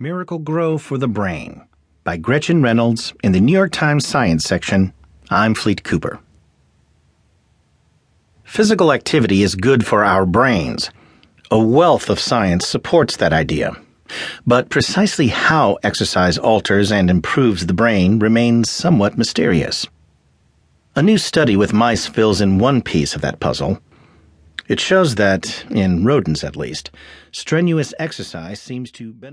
Miracle-Gro for the Brain by Gretchen Reynolds in the New York Times Science section. I'm Fleet Cooper. Physical activity is good for our brains. A wealth of science supports that idea. But precisely how exercise alters and improves the brain remains somewhat mysterious. A new study with mice fills in one piece of that puzzle. It shows that, in rodents at least, strenuous exercise seems to benefit.